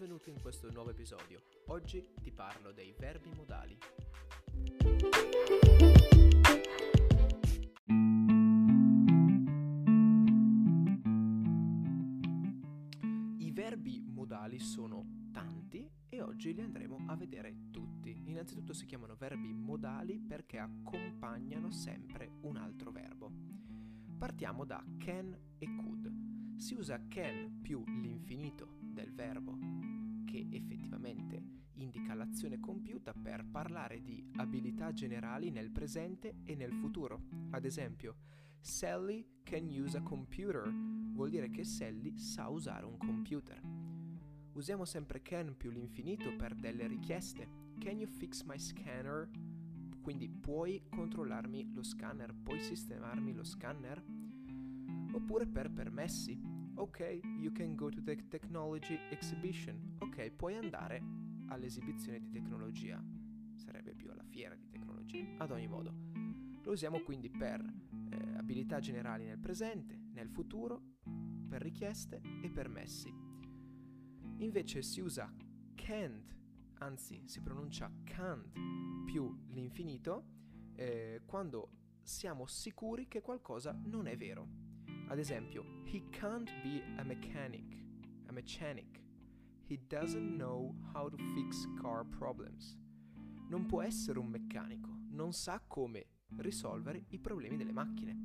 benvenuto in questo nuovo episodio. Oggi ti parlo dei verbi modali. I verbi modali sono tanti e oggi li andremo a vedere tutti. Innanzitutto si chiamano verbi modali perché accompagnano sempre un altro verbo. Partiamo da can e could. Si usa can più l'infinito del verbo che effettivamente indica l'azione compiuta per parlare di abilità generali nel presente e nel futuro. Ad esempio, Sally can use a computer vuol dire che Sally sa usare un computer. Usiamo sempre can più l'infinito per delle richieste. Can you fix my scanner? Quindi puoi controllarmi lo scanner, puoi sistemarmi lo scanner? Oppure per permessi. Ok, you can go to the technology exhibition. Ok, puoi andare all'esibizione di tecnologia. Sarebbe più alla fiera di tecnologia. Ad ogni modo, lo usiamo quindi per eh, abilità generali nel presente, nel futuro, per richieste e permessi. Invece si usa can't, anzi si pronuncia can't più l'infinito, eh, quando siamo sicuri che qualcosa non è vero. Ad esempio, he can't be a mechanic. A mechanic. He doesn't know how to fix car problems. Non può essere un meccanico, non sa come risolvere i problemi delle macchine.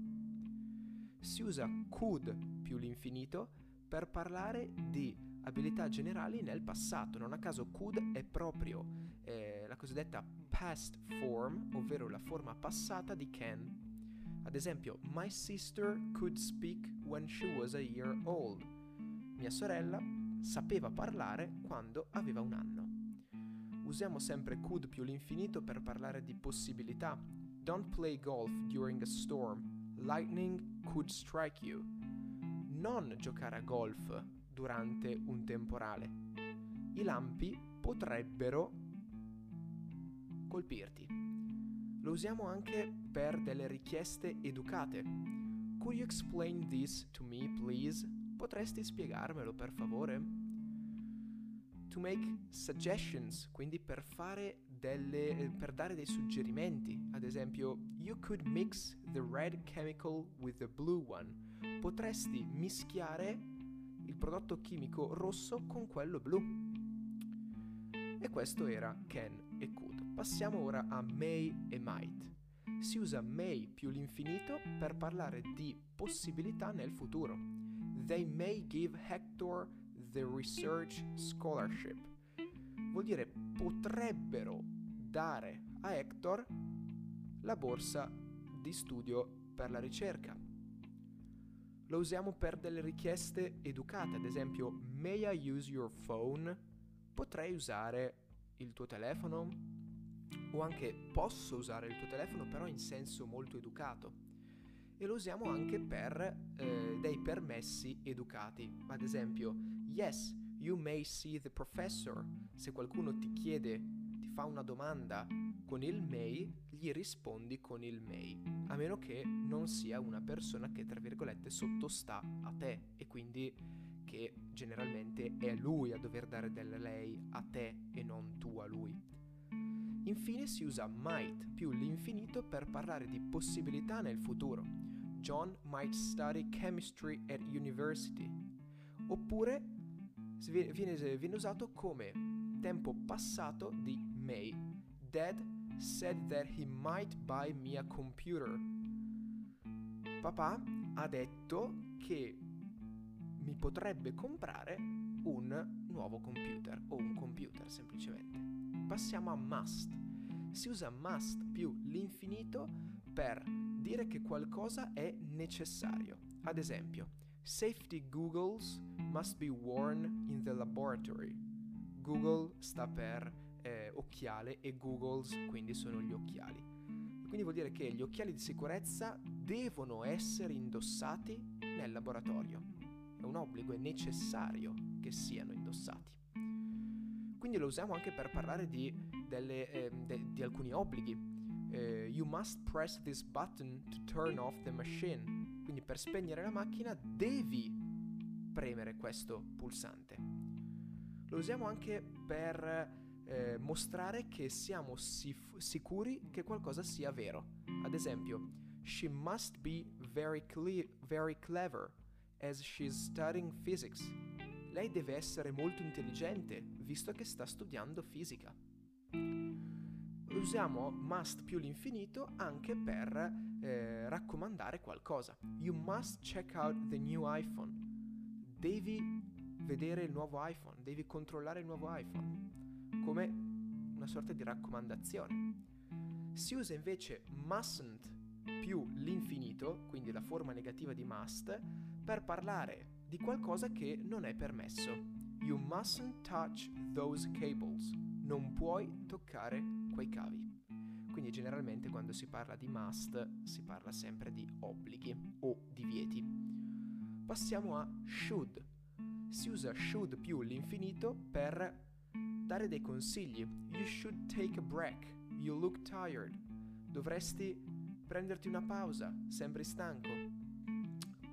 Si usa could più l'infinito per parlare di abilità generali nel passato. Non a caso could è proprio eh, la cosiddetta past form, ovvero la forma passata di can ad esempio, My sister could speak when she was a year old. Mia sorella sapeva parlare quando aveva un anno. Usiamo sempre could più l'infinito per parlare di possibilità. Don't play golf during a storm. Lightning could strike you. Non giocare a golf durante un temporale. I lampi potrebbero colpirti. Lo usiamo anche per delle richieste educate. Could you explain this to me, please? Potresti spiegarmelo, per favore? To make suggestions, quindi per fare delle per dare dei suggerimenti. Ad esempio, you could mix the red chemical with the blue one. Potresti mischiare il prodotto chimico rosso con quello blu. E questo era can e could. Passiamo ora a may e might. Si usa may più l'infinito per parlare di possibilità nel futuro. They may give Hector the research scholarship. Vuol dire potrebbero dare a Hector la borsa di studio per la ricerca. Lo usiamo per delle richieste educate, ad esempio, may I use your phone? Potrei usare il tuo telefono? O anche posso usare il tuo telefono però in senso molto educato. E lo usiamo anche per eh, dei permessi educati. Ad esempio yes you may see the professor. Se qualcuno ti chiede ti fa una domanda con il may gli rispondi con il may. A meno che non sia una persona che tra virgolette sottostà a te. E quindi che generalmente è lui a dover dare del lei a te e non tu a lui Infine si usa might più l'infinito per parlare di possibilità nel futuro. John might study chemistry at university. Oppure viene, viene usato come tempo passato di may. Dad said that he might buy me a computer. Papà ha detto che mi potrebbe comprare un nuovo computer o un computer semplicemente passiamo a must. Si usa must più l'infinito per dire che qualcosa è necessario. Ad esempio, safety googles must be worn in the laboratory. Google sta per eh, occhiale e googles quindi sono gli occhiali. Quindi vuol dire che gli occhiali di sicurezza devono essere indossati nel laboratorio. È un obbligo, è necessario che siano indossati. Quindi lo usiamo anche per parlare di, delle, eh, de, di alcuni obblighi. Eh, you must press this button to turn off the machine. Quindi per spegnere la macchina devi premere questo pulsante. Lo usiamo anche per eh, mostrare che siamo sif- sicuri che qualcosa sia vero. Ad esempio, she must be very, cle- very clever as she's studying physics. Lei deve essere molto intelligente visto che sta studiando fisica. Usiamo must più l'infinito anche per eh, raccomandare qualcosa. You must check out the new iPhone. Devi vedere il nuovo iPhone, devi controllare il nuovo iPhone, come una sorta di raccomandazione. Si usa invece mustn't più l'infinito, quindi la forma negativa di must, per parlare di qualcosa che non è permesso. You mustn't touch those cables. Non puoi toccare quei cavi. Quindi generalmente quando si parla di must si parla sempre di obblighi o divieti. Passiamo a should. Si usa should più l'infinito per dare dei consigli. You should take a break. You look tired. Dovresti prenderti una pausa. Sembri stanco.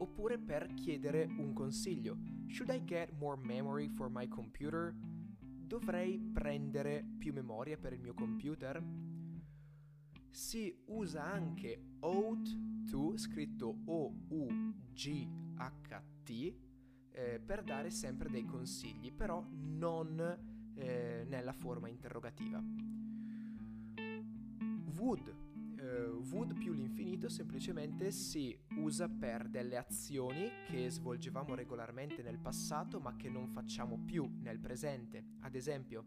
Oppure per chiedere un consiglio. Should I get more memory for my computer? Dovrei prendere più memoria per il mio computer? Si usa anche ought to, scritto O-U-G-H-T, eh, per dare sempre dei consigli, però non eh, nella forma interrogativa. Would, eh, would più l'infinito semplicemente si usa per delle azioni che svolgevamo regolarmente nel passato ma che non facciamo più nel presente. Ad esempio,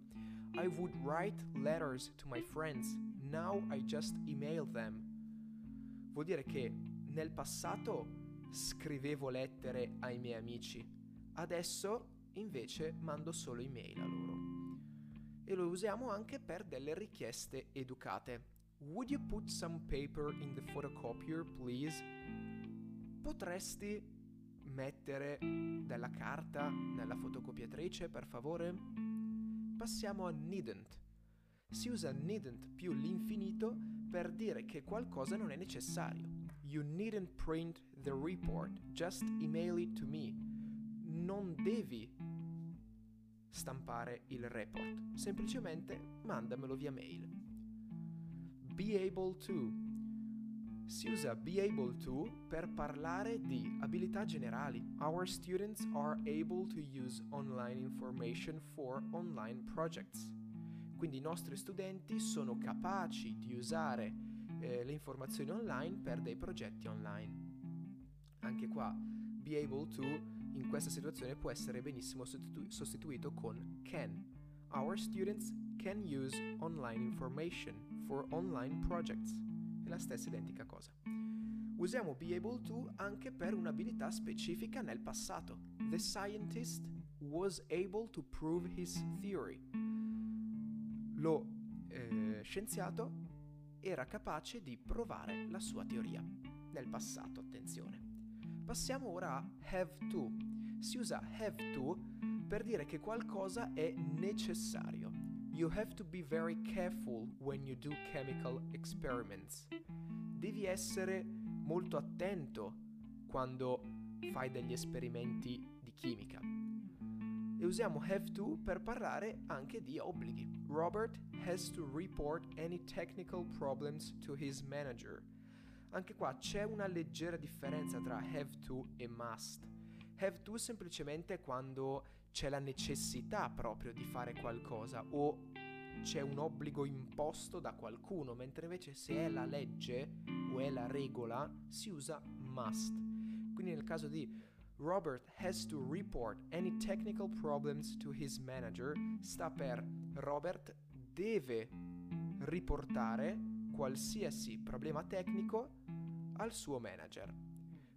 I would write letters to my friends, now I just email them. Vuol dire che nel passato scrivevo lettere ai miei amici, adesso invece mando solo email a loro. E lo usiamo anche per delle richieste educate. Would you put some paper in the photocopier, please? Potresti mettere della carta nella fotocopiatrice, per favore? Passiamo a needn't. Si usa needn't più l'infinito per dire che qualcosa non è necessario. You needn't print the report, just email it to me. Non devi stampare il report, semplicemente mandamelo via mail. Be able to. Si usa be able to per parlare di abilità generali. Our students are able to use online information for online projects. Quindi i nostri studenti sono capaci di usare eh, le informazioni online per dei progetti online. Anche qua, be able to in questa situazione può essere benissimo sostitu- sostituito con can. Our students can use online information for online projects. È la stessa identica cosa. Usiamo be able to anche per un'abilità specifica nel passato. The scientist was able to prove his theory. Lo eh, scienziato era capace di provare la sua teoria. Nel passato, attenzione. Passiamo ora a have to. Si usa have to per dire che qualcosa è necessario. You have to be very careful when you do chemical experiments. Devi essere molto attento quando fai degli esperimenti di chimica. E usiamo have to per parlare anche di obblighi. Robert has to report any technical problems to his manager. Anche qua c'è una leggera differenza tra have to e must. Have to semplicemente quando c'è la necessità proprio di fare qualcosa o c'è un obbligo imposto da qualcuno, mentre invece se è la legge o è la regola si usa must. Quindi nel caso di Robert has to report any technical problems to his manager sta per Robert deve riportare qualsiasi problema tecnico al suo manager.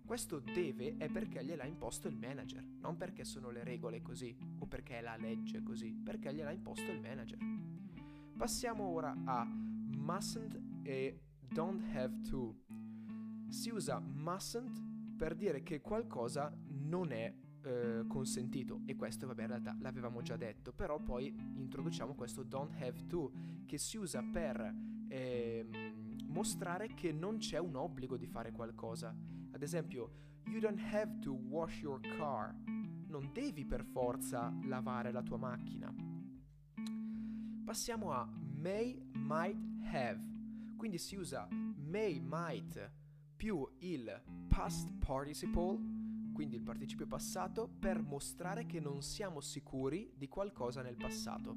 Questo deve è perché gliel'ha imposto il manager, non perché sono le regole così o perché è la legge così, perché gliel'ha imposto il manager. Passiamo ora a mustn't e don't have to. Si usa mustn't per dire che qualcosa non è eh, consentito e questo vabbè in realtà l'avevamo già detto, però poi introduciamo questo don't have to che si usa per eh, mostrare che non c'è un obbligo di fare qualcosa. Ad esempio, you don't have to wash your car. non devi per forza lavare la tua macchina. Passiamo a may, might, have. Quindi si usa may, might più il past participle, quindi il participio passato, per mostrare che non siamo sicuri di qualcosa nel passato.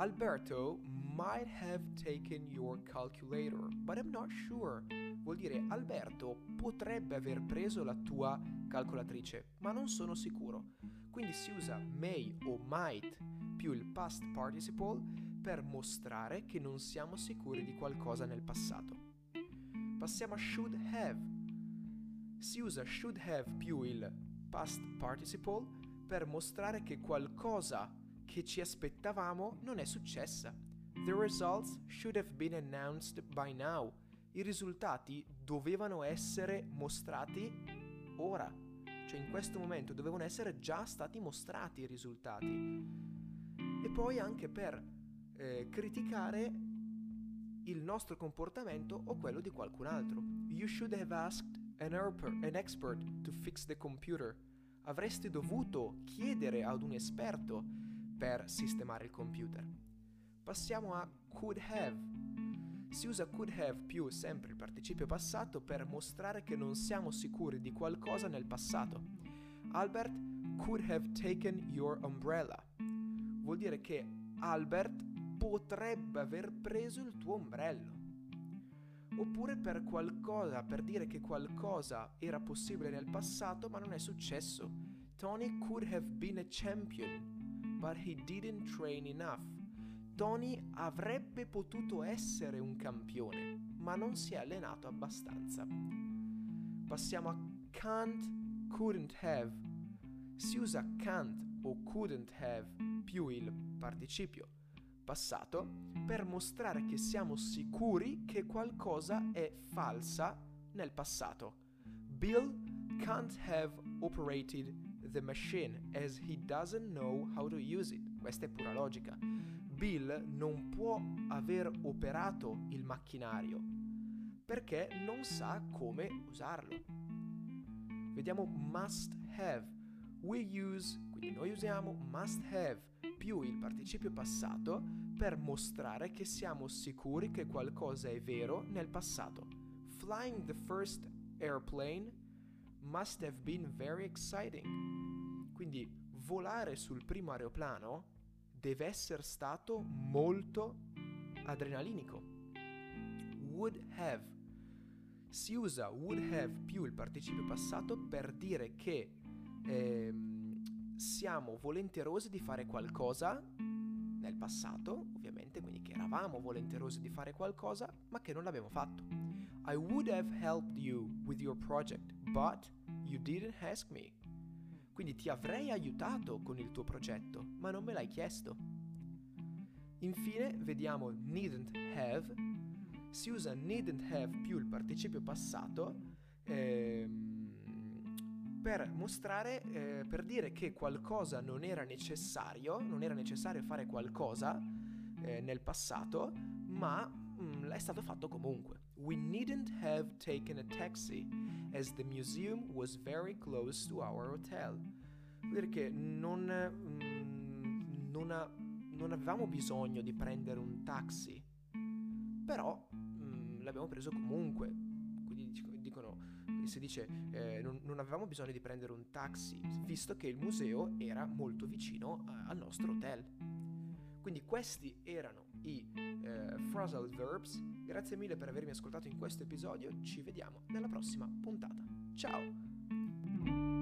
Alberto might have taken your calculator, but I'm not sure. Vuol dire Alberto potrebbe aver preso la tua calcolatrice, ma non sono sicuro. Quindi si usa may o might più il past participle per mostrare che non siamo sicuri di qualcosa nel passato. Passiamo a should have. Si usa should have più il past participle per mostrare che qualcosa che ci aspettavamo non è successa. The results should have been announced by now. I risultati dovevano essere mostrati ora. Cioè in questo momento dovevano essere già stati mostrati i risultati. E poi anche per eh, criticare il nostro comportamento o quello di qualcun altro. You should have asked an, an expert to fix the computer. Avresti dovuto chiedere ad un esperto per sistemare il computer. Passiamo a could have. Si usa could have più sempre il participio passato per mostrare che non siamo sicuri di qualcosa nel passato. Albert could have taken your umbrella. Vuol dire che Albert potrebbe aver preso il tuo ombrello. Oppure per qualcosa, per dire che qualcosa era possibile nel passato ma non è successo. Tony could have been a champion, but he didn't train enough. Tony avrebbe potuto essere un campione, ma non si è allenato abbastanza. Passiamo a can't, couldn't have. Si usa can't o couldn't have più il participio passato per mostrare che siamo sicuri che qualcosa è falsa nel passato. Bill can't have operated the machine as he doesn't know how to use it. Questa è pura logica. Bill non può aver operato il macchinario perché non sa come usarlo. Vediamo must have. We use, quindi noi usiamo must have più il participio passato per mostrare che siamo sicuri che qualcosa è vero nel passato. Flying the first airplane must have been very exciting. Quindi volare sul primo aeroplano deve essere stato molto adrenalinico. Would have. Si usa would have più il participio passato per dire che ehm, siamo volenterosi di fare qualcosa nel passato, ovviamente, quindi che eravamo volenterosi di fare qualcosa, ma che non l'abbiamo fatto. I would have helped you with your project, but you didn't ask me. Quindi ti avrei aiutato con il tuo progetto, ma non me l'hai chiesto. Infine vediamo needn't have. Si usa needn't have più il participio passato ehm, per mostrare, eh, per dire che qualcosa non era necessario, non era necessario fare qualcosa eh, nel passato, ma mm, è stato fatto comunque. We needn't have taken a taxi as the museum was very close to our hotel. Che non, mm, non, ha, non, avevamo bisogno di prendere un taxi, però mm, l'abbiamo preso comunque. Quindi dicono, si dice, eh, non, non, avevamo bisogno di prendere un taxi, visto che il museo era molto vicino a, al nostro hotel. Quindi questi erano i eh, phrasal verbs. Grazie mille per avermi ascoltato in questo episodio, ci vediamo nella prossima puntata. Ciao!